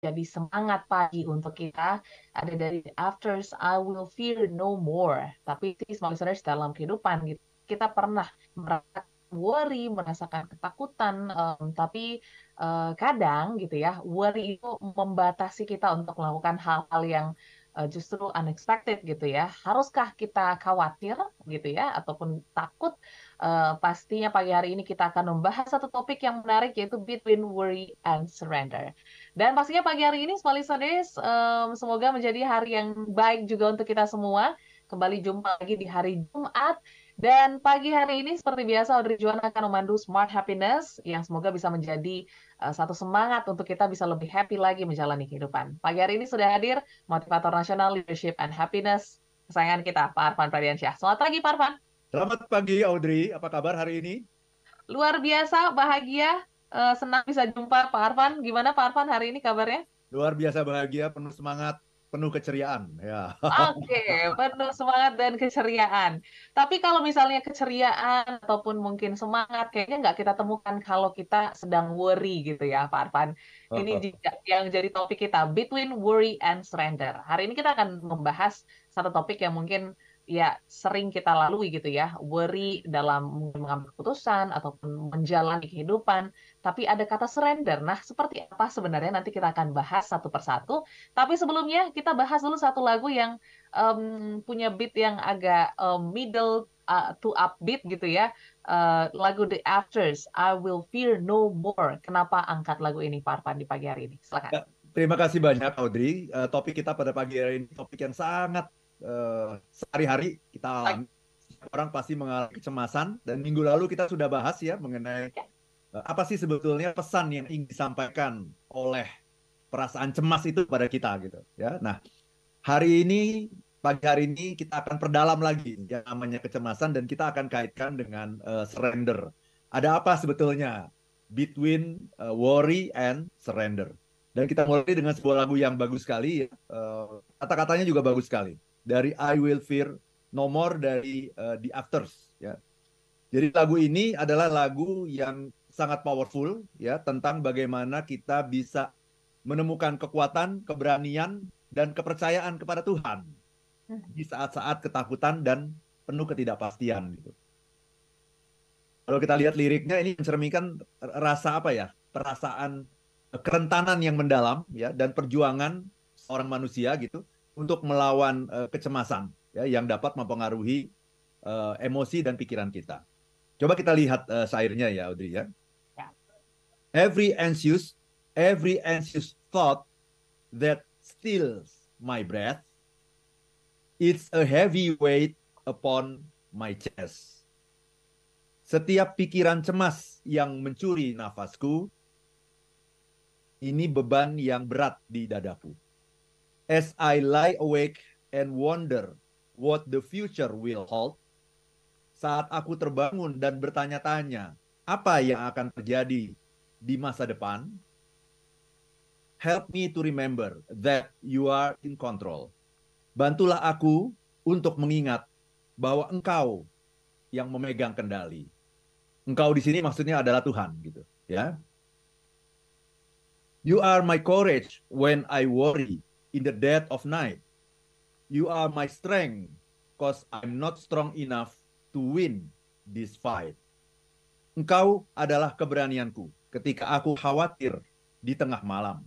jadi semangat pagi untuk kita ada dari afters I will fear no more. Tapi small listeners dalam kehidupan gitu, kita pernah merasakan worry, merasakan ketakutan, um, tapi uh, kadang gitu ya, worry itu membatasi kita untuk melakukan hal-hal yang uh, justru unexpected gitu ya. Haruskah kita khawatir gitu ya, ataupun takut? Uh, pastinya pagi hari ini kita akan membahas satu topik yang menarik yaitu between worry and surrender. Dan pastinya pagi hari ini, small listeners, um, semoga menjadi hari yang baik juga untuk kita semua. Kembali jumpa lagi di hari Jumat. Dan pagi hari ini, seperti biasa, Audrey Juan akan memandu Smart Happiness yang semoga bisa menjadi uh, satu semangat untuk kita bisa lebih happy lagi menjalani kehidupan. Pagi hari ini sudah hadir motivator nasional Leadership and Happiness kesayangan kita, Pak Arfan Pradiansyah. Selamat pagi, Pak Arfan. Selamat pagi, Audrey. Apa kabar hari ini? Luar biasa, bahagia, Uh, senang bisa jumpa Pak Arfan. Gimana Pak Arfan hari ini kabarnya? Luar biasa bahagia, penuh semangat, penuh keceriaan. Ya. Oke, okay, penuh semangat dan keceriaan. Tapi kalau misalnya keceriaan ataupun mungkin semangat, kayaknya nggak kita temukan kalau kita sedang worry gitu ya Pak Arfan. Ini yang jadi topik kita, between worry and surrender. Hari ini kita akan membahas satu topik yang mungkin ya sering kita lalui gitu ya, worry dalam mengambil keputusan ataupun menjalani kehidupan, tapi ada kata surrender. Nah, seperti apa sebenarnya nanti kita akan bahas satu persatu. Tapi sebelumnya kita bahas dulu satu lagu yang um, punya beat yang agak um, middle uh, to upbeat gitu ya. Uh, lagu The Afters, I Will Fear No More. Kenapa angkat lagu ini Parpan di pagi hari ini? Silakan. Ya, terima kasih banyak Audrey. Uh, topik kita pada pagi hari ini topik yang sangat uh, sehari-hari kita alami. Orang pasti mengalami kecemasan dan minggu lalu kita sudah bahas ya mengenai uh, apa sih sebetulnya pesan yang ingin disampaikan oleh perasaan cemas itu pada kita gitu ya. Nah, hari ini pagi hari ini kita akan perdalam lagi yang namanya kecemasan dan kita akan kaitkan dengan uh, surrender. Ada apa sebetulnya between uh, worry and surrender? Dan kita mulai dengan sebuah lagu yang bagus sekali, ya. uh, kata-katanya juga bagus sekali dari I Will Fear No More dari uh, The Actors ya. Jadi lagu ini adalah lagu yang sangat powerful ya tentang bagaimana kita bisa menemukan kekuatan, keberanian dan kepercayaan kepada Tuhan hmm. di saat-saat ketakutan dan penuh ketidakpastian gitu. Kalau kita lihat liriknya ini mencerminkan rasa apa ya? Perasaan kerentanan yang mendalam ya dan perjuangan seorang manusia gitu untuk melawan uh, kecemasan ya yang dapat mempengaruhi uh, emosi dan pikiran kita. Coba kita lihat uh, sairnya ya Audrey ya. Every anxious every anxious thought that steals my breath it's a heavy weight upon my chest. Setiap pikiran cemas yang mencuri nafasku ini beban yang berat di dadaku. As I lie awake and wonder what the future will hold, saat aku terbangun dan bertanya-tanya apa yang akan terjadi di masa depan, help me to remember that you are in control. Bantulah aku untuk mengingat bahwa engkau yang memegang kendali. Engkau di sini maksudnya adalah Tuhan gitu, ya. You are my courage when I worry in the dead of night. You are my strength, cause I'm not strong enough to win this fight. Engkau adalah keberanianku ketika aku khawatir di tengah malam.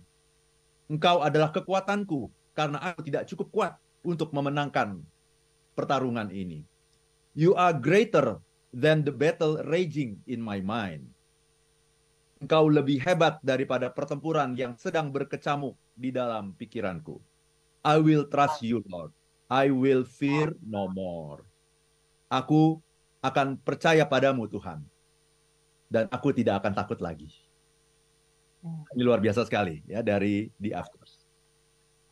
Engkau adalah kekuatanku karena aku tidak cukup kuat untuk memenangkan pertarungan ini. You are greater than the battle raging in my mind. Engkau lebih hebat daripada pertempuran yang sedang berkecamuk di dalam pikiranku. I will trust you, Lord. I will fear no more. Aku akan percaya padamu, Tuhan. Dan aku tidak akan takut lagi. Ini luar biasa sekali ya dari The Afters.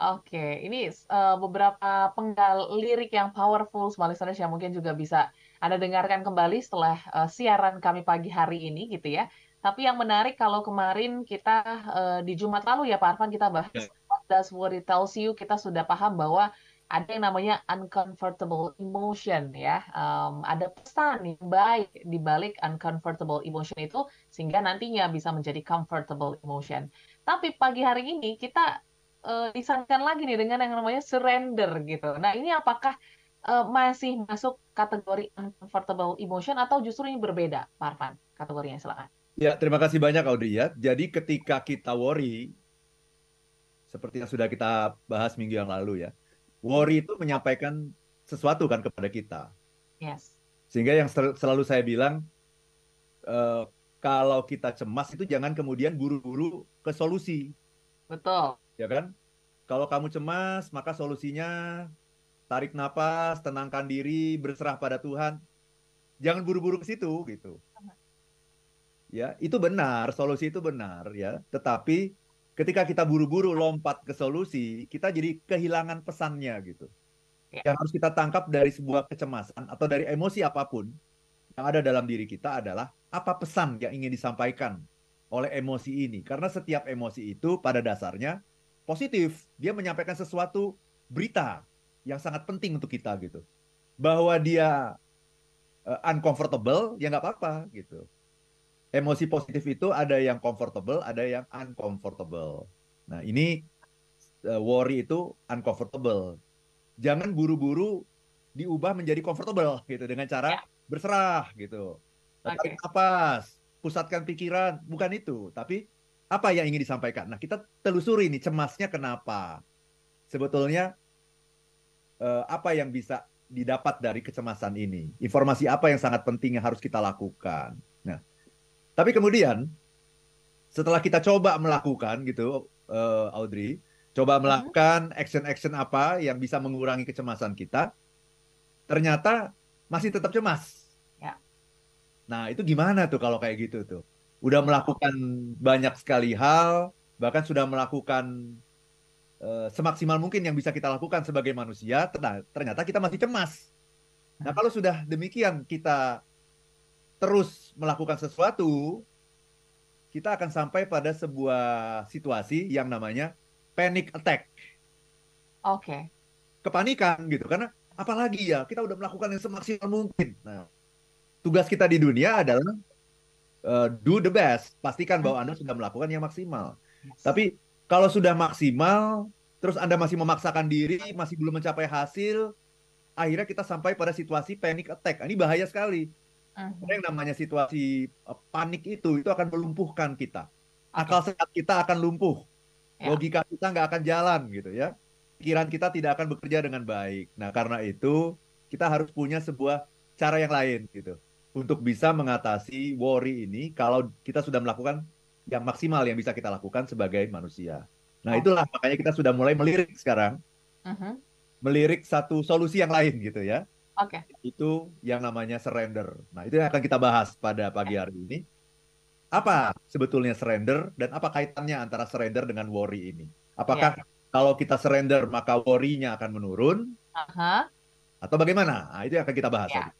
Oke, ini uh, beberapa penggal lirik yang powerful, semua listeners yang mungkin juga bisa Anda dengarkan kembali setelah uh, siaran kami pagi hari ini gitu ya. Tapi yang menarik kalau kemarin kita uh, di Jumat lalu ya Pak Arfan kita bahas yeah. what does worry tells you kita sudah paham bahwa ada yang namanya uncomfortable emotion ya. Um, ada pesan yang baik di balik uncomfortable emotion itu sehingga nantinya bisa menjadi comfortable emotion. Tapi pagi hari ini kita uh, disangkan lagi nih dengan yang namanya surrender gitu. Nah, ini apakah uh, masih masuk kategori uncomfortable emotion atau justru ini berbeda, Pak Arfan? Kategorinya silakan. Ya, terima kasih banyak Audrey ya. Jadi ketika kita worry, seperti yang sudah kita bahas minggu yang lalu ya, worry itu menyampaikan sesuatu kan kepada kita. Yes. Sehingga yang selalu saya bilang, uh, kalau kita cemas itu jangan kemudian buru-buru ke solusi. Betul. Ya kan? Kalau kamu cemas, maka solusinya tarik nafas, tenangkan diri, berserah pada Tuhan. Jangan buru-buru ke situ gitu. Ya, itu benar, solusi itu benar ya. Tetapi ketika kita buru-buru lompat ke solusi, kita jadi kehilangan pesannya gitu. Ya. Yang harus kita tangkap dari sebuah kecemasan atau dari emosi apa pun yang ada dalam diri kita adalah apa pesan yang ingin disampaikan oleh emosi ini. Karena setiap emosi itu pada dasarnya positif. Dia menyampaikan sesuatu berita yang sangat penting untuk kita gitu. Bahwa dia uh, uncomfortable, ya nggak apa-apa gitu. Emosi positif itu ada yang comfortable, ada yang uncomfortable. Nah ini uh, worry itu uncomfortable. Jangan buru-buru diubah menjadi comfortable gitu dengan cara ya berserah gitu. Tarik okay. napas, pusatkan pikiran, bukan itu, tapi apa yang ingin disampaikan. Nah, kita telusuri nih cemasnya kenapa. Sebetulnya eh, apa yang bisa didapat dari kecemasan ini? Informasi apa yang sangat penting yang harus kita lakukan? Nah, tapi kemudian setelah kita coba melakukan gitu, uh, Audrey, coba mm-hmm. melakukan action-action apa yang bisa mengurangi kecemasan kita, ternyata masih tetap cemas. Nah, itu gimana tuh kalau kayak gitu tuh? Udah melakukan banyak sekali hal, bahkan sudah melakukan uh, semaksimal mungkin yang bisa kita lakukan sebagai manusia, ternyata kita masih cemas. Nah, hmm. kalau sudah demikian kita terus melakukan sesuatu, kita akan sampai pada sebuah situasi yang namanya panic attack. Oke. Okay. Kepanikan gitu, karena apalagi ya kita udah melakukan yang semaksimal mungkin. Nah, tugas kita di dunia adalah uh, do the best. Pastikan bahwa Anda sudah melakukan yang maksimal. Tapi kalau sudah maksimal, terus Anda masih memaksakan diri, masih belum mencapai hasil, akhirnya kita sampai pada situasi panic attack. Ini bahaya sekali. Uh-huh. Yang namanya situasi uh, panik itu, itu akan melumpuhkan kita. Akal sehat kita akan lumpuh. Ya. Logika kita nggak akan jalan gitu ya. Pikiran kita tidak akan bekerja dengan baik. Nah karena itu kita harus punya sebuah cara yang lain gitu untuk bisa mengatasi worry ini kalau kita sudah melakukan yang maksimal yang bisa kita lakukan sebagai manusia. Nah, itulah makanya kita sudah mulai melirik sekarang. Uh-huh. Melirik satu solusi yang lain gitu ya. Oke. Okay. Itu yang namanya surrender. Nah, itu yang akan kita bahas pada pagi hari ini. Apa sebetulnya surrender dan apa kaitannya antara surrender dengan worry ini? Apakah yeah. kalau kita surrender maka worry-nya akan menurun? Uh-huh. Atau bagaimana? Nah, itu yang akan kita bahas. Yeah.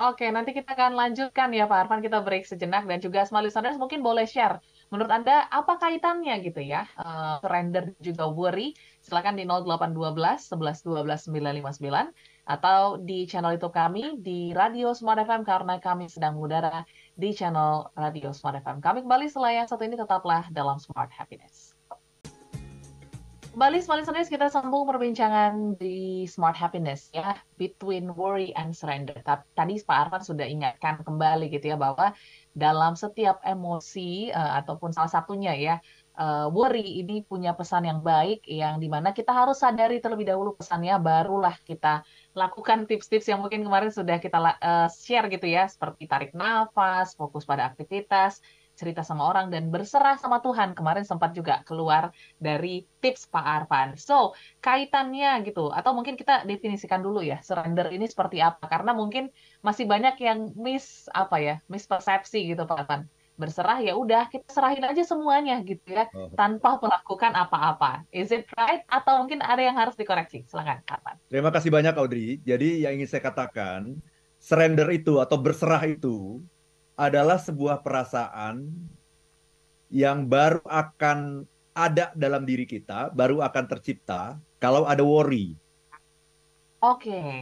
Oke, nanti kita akan lanjutkan ya Pak Arfan, kita break sejenak dan juga Smart Listeners mungkin boleh share menurut Anda apa kaitannya gitu ya, uh, surrender juga worry, silakan di 0812 11 12 959 atau di channel itu kami di Radio Smart FM karena kami sedang mengudara di channel Radio Smart FM. Kami kembali setelah yang satu ini tetaplah dalam Smart Happiness. Kembali semua listeners, kita sambung perbincangan di Smart Happiness ya, between worry and surrender. Tadi Pak Arfan sudah ingatkan kembali gitu ya bahwa dalam setiap emosi uh, ataupun salah satunya ya uh, worry ini punya pesan yang baik yang di mana kita harus sadari terlebih dahulu pesannya barulah kita lakukan tips-tips yang mungkin kemarin sudah kita uh, share gitu ya seperti tarik nafas, fokus pada aktivitas, cerita sama orang dan berserah sama Tuhan. Kemarin sempat juga keluar dari tips Pak Arfan. So, kaitannya gitu atau mungkin kita definisikan dulu ya, surrender ini seperti apa? Karena mungkin masih banyak yang miss apa ya, mispersepsi gitu Pak Arfan. Berserah ya udah kita serahin aja semuanya gitu ya, oh. tanpa melakukan apa-apa. Is it right atau mungkin ada yang harus dikoreksi? Silakan Pak Arfan. Terima kasih banyak Audrey. Jadi yang ingin saya katakan, surrender itu atau berserah itu adalah sebuah perasaan yang baru akan ada dalam diri kita, baru akan tercipta kalau ada worry. Oke. Okay.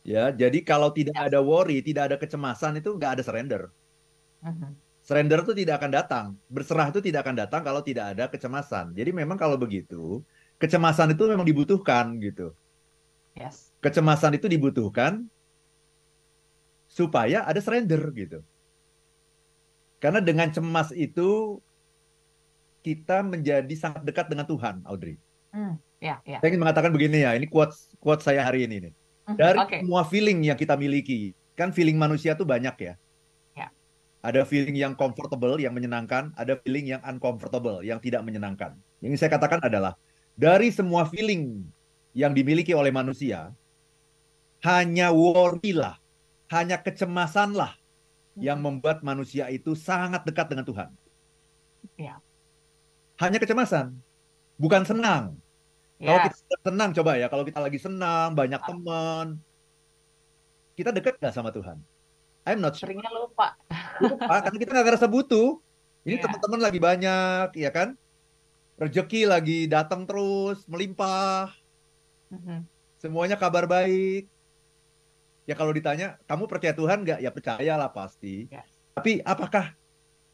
Ya, jadi kalau tidak ada worry, tidak ada kecemasan itu nggak ada surrender. Uh-huh. Surrender itu tidak akan datang. Berserah itu tidak akan datang kalau tidak ada kecemasan. Jadi memang kalau begitu, kecemasan itu memang dibutuhkan gitu. Yes. Kecemasan itu dibutuhkan supaya ada surrender gitu. Karena dengan cemas itu kita menjadi sangat dekat dengan Tuhan, Audrey. Hmm, ya, ya. Saya ingin mengatakan begini ya, ini quotes quote saya hari ini nih. Mhm, Dari Oke. semua feeling yang kita miliki, kan feeling manusia tuh banyak ya. Ya. Ada feeling yang comfortable, yang menyenangkan, ada feeling yang uncomfortable, yang tidak menyenangkan. Yang saya katakan adalah dari semua feeling yang dimiliki oleh manusia, hanya worry lah, hanya kecemasan lah yang Mhm. membuat manusia itu sangat dekat dengan Tuhan. Ya. Hanya kecemasan, bukan senang. Kalau Yes. kita senang, coba ya, kalau kita lagi senang, banyak Ah. teman, kita dekat nggak sama Tuhan? I'm not sure. Seringnya lupa. Lupa, karena kita nggak ngerasa butuh. Ini Iya. teman-teman lagi banyak, ya kan? Rezeki lagi datang terus, melimpah, Mhm. semuanya kabar baik. Ya kalau ditanya, kamu percaya Tuhan nggak? Ya percayalah pasti. Yes. Tapi apakah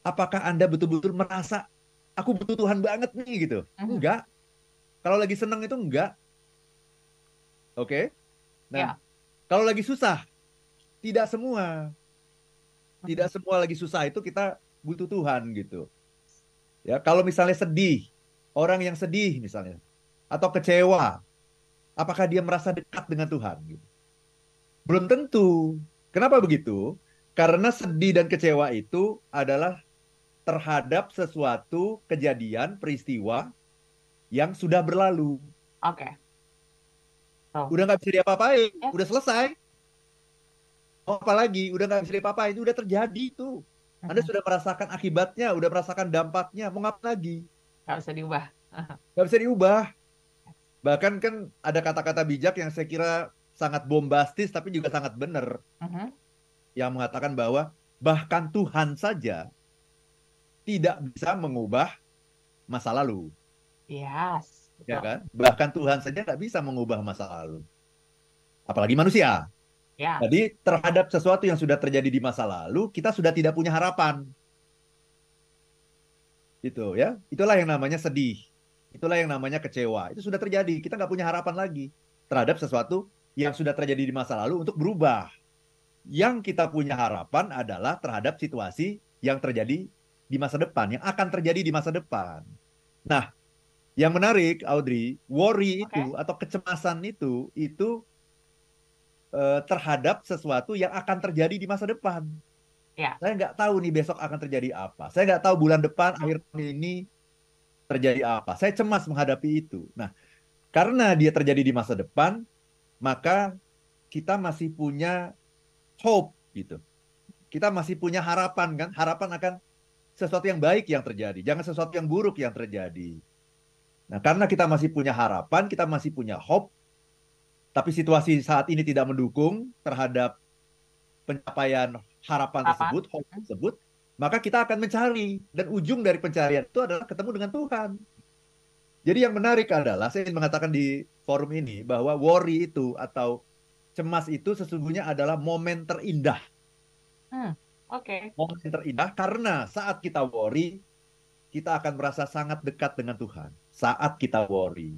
apakah Anda betul-betul merasa aku butuh Tuhan banget nih gitu? Mhm. Enggak. Kalau lagi seneng itu enggak. Oke. Nah, Ya. kalau lagi susah, tidak semua. Tidak semua lagi susah itu kita butuh Tuhan gitu. Ya, kalau misalnya sedih, orang yang sedih misalnya atau kecewa, apakah dia merasa dekat dengan Tuhan gitu? Belum tentu. Kenapa begitu? Karena sedih dan kecewa itu adalah terhadap sesuatu kejadian, peristiwa yang sudah berlalu. Oke. Oh. Udah nggak bisa diapa-apain, udah selesai. Mau apa lagi? Udah nggak bisa diapa-apain, itu udah terjadi tuh. Anda sudah merasakan akibatnya, udah merasakan dampaknya, mau ngapa lagi? Nggak bisa diubah. Nggak bisa diubah. Bahkan kan ada kata-kata bijak yang saya kira sangat bombastis tapi juga sangat benar Mhm. yang mengatakan bahwa bahkan Tuhan saja tidak bisa mengubah masa lalu, Yes. ya Betul. kan? Bahkan Tuhan saja nggak bisa mengubah masa lalu, apalagi manusia. Ya. Jadi terhadap sesuatu yang sudah terjadi di masa lalu, kita sudah tidak punya harapan. Gitu ya. Itulah yang namanya sedih. Itulah yang namanya kecewa. Itu sudah terjadi. Kita nggak punya harapan lagi terhadap sesuatu yang sudah terjadi di masa lalu untuk berubah. Yang kita punya harapan adalah terhadap situasi yang terjadi di masa depan, yang akan terjadi di masa depan. Nah, yang menarik, Audrey, worry Oke. itu atau kecemasan itu, itu eh, terhadap sesuatu yang akan terjadi di masa depan. Ya. Saya nggak tahu nih besok akan terjadi apa. Saya nggak tahu bulan depan, akhir tahun ini terjadi apa. Saya cemas menghadapi itu. Nah, karena dia terjadi di masa depan, maka kita masih punya hope gitu. Kita masih punya harapan kan? Harapan akan sesuatu yang baik yang terjadi, jangan sesuatu yang buruk yang terjadi. Nah, karena kita masih punya harapan, kita masih punya hope, tapi situasi saat ini tidak mendukung terhadap pencapaian harapan Harapan. tersebut, hope tersebut, maka kita akan mencari dan ujung dari pencarian itu adalah ketemu dengan Tuhan. Jadi yang menarik adalah saya ingin mengatakan di forum ini bahwa worry itu atau cemas itu sesungguhnya adalah momen terindah. Oke. Momen terindah karena saat kita worry, kita akan merasa sangat dekat dengan Tuhan. Saat kita worry.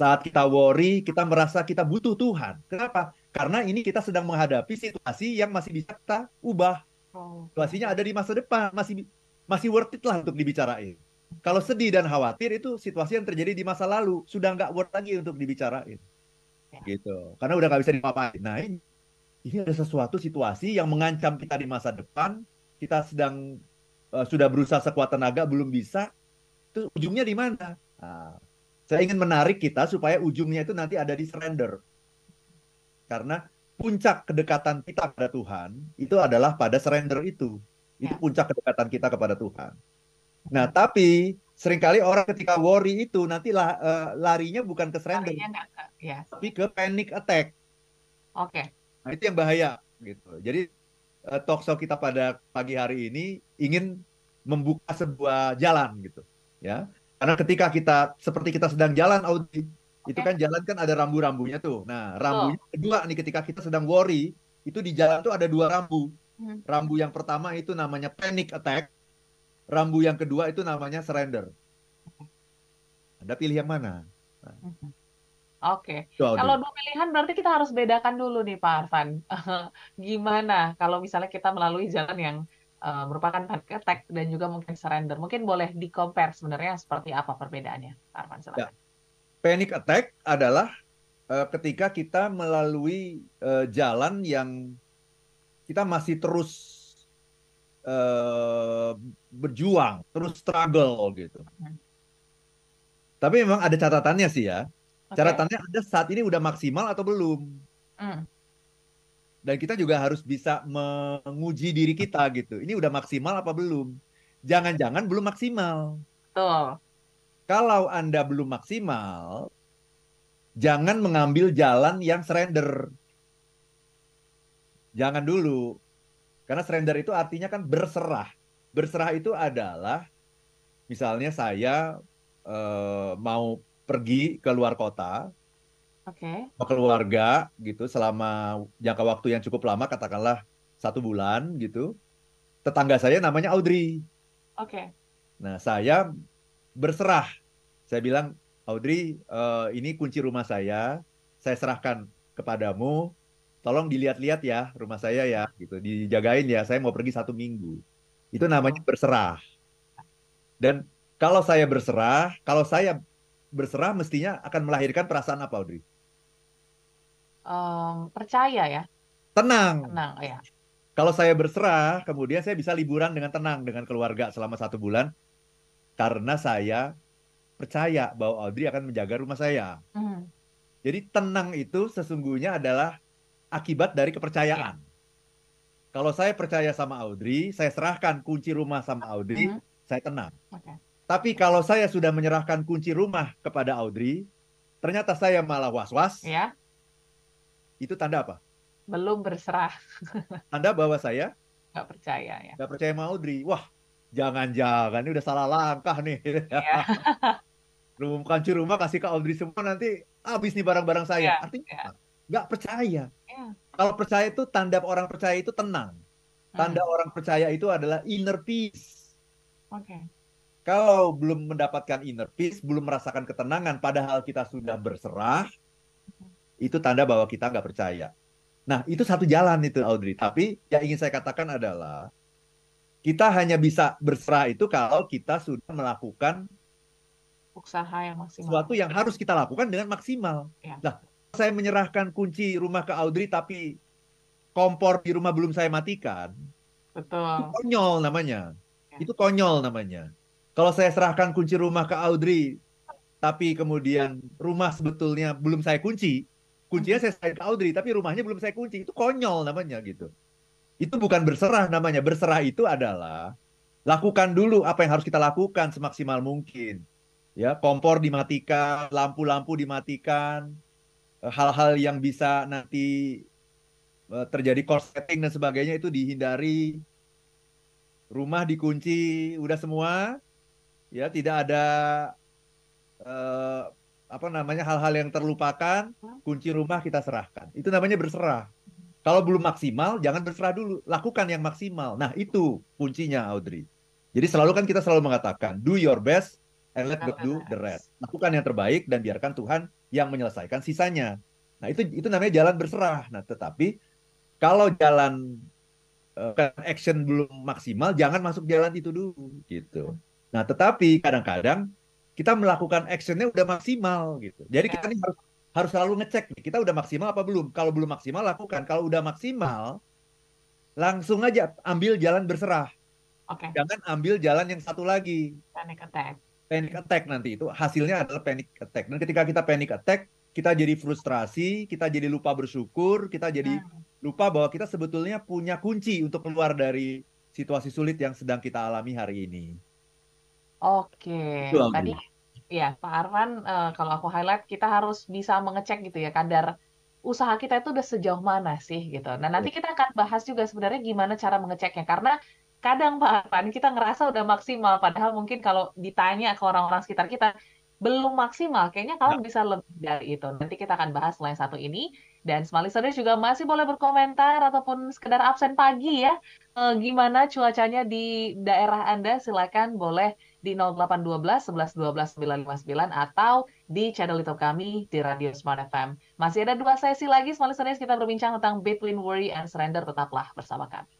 Saat kita worry, kita merasa kita butuh Tuhan. Kenapa? Karena ini kita sedang menghadapi situasi yang masih bisa kita ubah. Oh. Situasinya ada di masa depan, masih masih worth it lah untuk dibicarain. Kalau sedih dan khawatir itu situasi yang terjadi di masa lalu, sudah nggak worth lagi untuk dibicarain. Ya. Gitu. Karena udah nggak bisa diapa-apain. Nah ini, ini ada sesuatu situasi yang mengancam kita di masa depan, kita sedang eh, sudah berusaha sekuat tenaga belum bisa, itu ujungnya di mana? Nah, saya ingin menarik kita supaya ujungnya itu nanti ada di surrender. Karena puncak kedekatan kita pada Tuhan itu adalah pada surrender itu. Itu Ya. puncak kedekatan kita kepada Tuhan. Nah, tapi sering kali orang ketika worry itu nanti lah, eh, larinya bukan ke surrender, Larinya. Ya. tapi ke panic attack. Oke. Nah, itu yang bahaya gitu. Jadi eh, talk show kita pada pagi hari ini ingin membuka sebuah jalan gitu, ya. Karena ketika kita seperti kita sedang jalan Audi, itu Oke. kan jalan kan ada rambu-rambunya tuh. Nah, rambunya kedua nih ketika kita sedang worry, itu di jalan tuh ada dua rambu. Hmm. Rambu yang pertama itu namanya panic attack. Rambu yang kedua itu namanya surrender. Anda pilih yang mana? Mhm. Oke, Itu Audrey. kalau dua pilihan berarti kita harus bedakan dulu nih Pak Arfan. Gimana kalau misalnya kita melalui jalan yang eh, merupakan panic attack dan juga mungkin surrender. Mungkin boleh di-compare sebenarnya seperti apa perbedaannya, Arfan silakan. Panic attack adalah eh, ketika kita melalui eh, jalan yang kita masih terus eh, berjuang, terus struggle gitu. Hmm. Tapi memang ada catatannya sih ya. Oke. Catatannya Anda saat ini udah maksimal atau belum? Hmm. Dan kita juga harus bisa menguji diri kita gitu. Ini udah maksimal apa belum? Jangan-jangan belum maksimal. Betul. Kalau Anda belum maksimal, jangan mengambil jalan yang surrender. Jangan dulu. Karena surrender itu artinya kan berserah. Berserah itu adalah misalnya saya eh, mau pergi ke luar kota, Sama keluarga gitu selama jangka waktu yang cukup lama katakanlah satu bulan gitu. Tetangga saya namanya Audrey. Oke. nah saya berserah. Saya bilang Audrey eh, ini kunci rumah saya. Saya serahkan kepadamu. Tolong dilihat-lihat ya rumah saya ya gitu. Dijagain ya saya mau pergi satu minggu. Itu namanya berserah. Dan kalau saya berserah kalau saya berserah mestinya akan melahirkan perasaan apa Audrey Em, percaya ya, tenang tenang. Ya. Kalau saya berserah, kemudian saya bisa liburan dengan tenang dengan keluarga selama satu bulan karena saya percaya bahwa Audrey akan menjaga rumah saya. Hmm. Jadi tenang itu sesungguhnya adalah akibat dari kepercayaan. Kalau saya percaya sama Audrey, saya serahkan kunci rumah sama Audrey, Mhm. saya tenang. Oke. Tapi kalau saya sudah menyerahkan kunci rumah kepada Audrey, ternyata saya malah was-was, Ya, itu tanda apa? belum berserah, Tanda bahwa saya nggak percaya ya. nggak percaya sama Audrey. Wah, jangan-jangan ini udah salah langkah nih. Iya. Rumah kunci rumah kasih ke Audrey semua nanti habis nih barang-barang saya. Iya, Artinya apa? nggak percaya. Iya. Kalau percaya itu tanda orang percaya itu tenang. Tanda Hmm. orang percaya itu adalah inner peace. Oke. Kalau belum mendapatkan inner peace, belum merasakan ketenangan, padahal kita sudah berserah, itu tanda bahwa kita nggak percaya. Nah, itu satu jalan itu, Audrey. Tapi yang ingin saya katakan adalah kita hanya bisa berserah itu kalau kita sudah melakukan Usaha yang maksimal. sesuatu yang harus kita lakukan dengan maksimal. Ya. Nah, saya menyerahkan kunci rumah ke Audrey, tapi kompor di rumah belum saya matikan, itu Betul. konyol namanya. Ya. Itu konyol namanya. Kalau saya serahkan kunci rumah ke Audrey, tapi kemudian rumah sebetulnya belum saya kunci, kuncinya saya ke Audrey, tapi rumahnya belum saya kunci, itu konyol namanya gitu. Itu bukan berserah namanya. Berserah itu adalah lakukan dulu apa yang harus kita lakukan semaksimal mungkin. Ya, kompor dimatikan, lampu-lampu dimatikan, eh, hal-hal yang bisa nanti eh, terjadi korsleting dan sebagainya itu dihindari. Rumah dikunci, udah semua, ya tidak ada eh, apa namanya hal-hal yang terlupakan. Kunci rumah kita serahkan. Itu namanya berserah. Kalau belum maksimal, jangan berserah dulu. Lakukan yang maksimal. Nah, itu kuncinya, Audrey. Jadi selalu kan kita selalu mengatakan, do your best and let God do the rest. Lakukan yang terbaik dan biarkan Tuhan yang menyelesaikan sisanya. Nah, itu itu namanya jalan berserah. Nah, tetapi kalau jalan eh, action belum maksimal, jangan masuk jalan itu dulu gitu. Nah, tetapi kadang-kadang kita melakukan actionnya udah maksimal gitu. Jadi kita nih harus harus selalu ngecek nih, kita udah maksimal apa belum? Kalau belum maksimal lakukan. Kalau udah maksimal, langsung aja ambil jalan berserah. Oke. Jangan ambil jalan yang satu lagi. Panic attack. Panic attack nanti itu hasilnya adalah panic attack. Dan ketika kita panic attack, kita jadi frustrasi, kita jadi lupa bersyukur, kita jadi Hmm. lupa bahwa kita sebetulnya punya kunci untuk keluar dari situasi sulit yang sedang kita alami hari ini. Oke, Itu, Audrey. tadi ya Pak Arfan, eh, kalau aku highlight kita harus bisa mengecek gitu ya kadar usaha kita itu udah sejauh mana sih gitu. Nah nanti kita akan bahas juga sebenarnya gimana cara mengeceknya karena kadang Pak Arfan kita ngerasa udah maksimal padahal mungkin kalau ditanya ke orang-orang sekitar kita belum maksimal, kayaknya kamu bisa lebih dari itu. Nanti kita akan bahas selain satu ini. Dan Smart Listeners juga masih boleh berkomentar ataupun sekedar absen pagi ya. E, gimana cuacanya di daerah Anda? Silakan boleh di 0812 11 12 959 atau di channel YouTube kami di Radio Smart FM. Masih ada dua sesi lagi Smart Listeners kita berbincang tentang Between Worry and Surrender. Tetaplah bersama kami.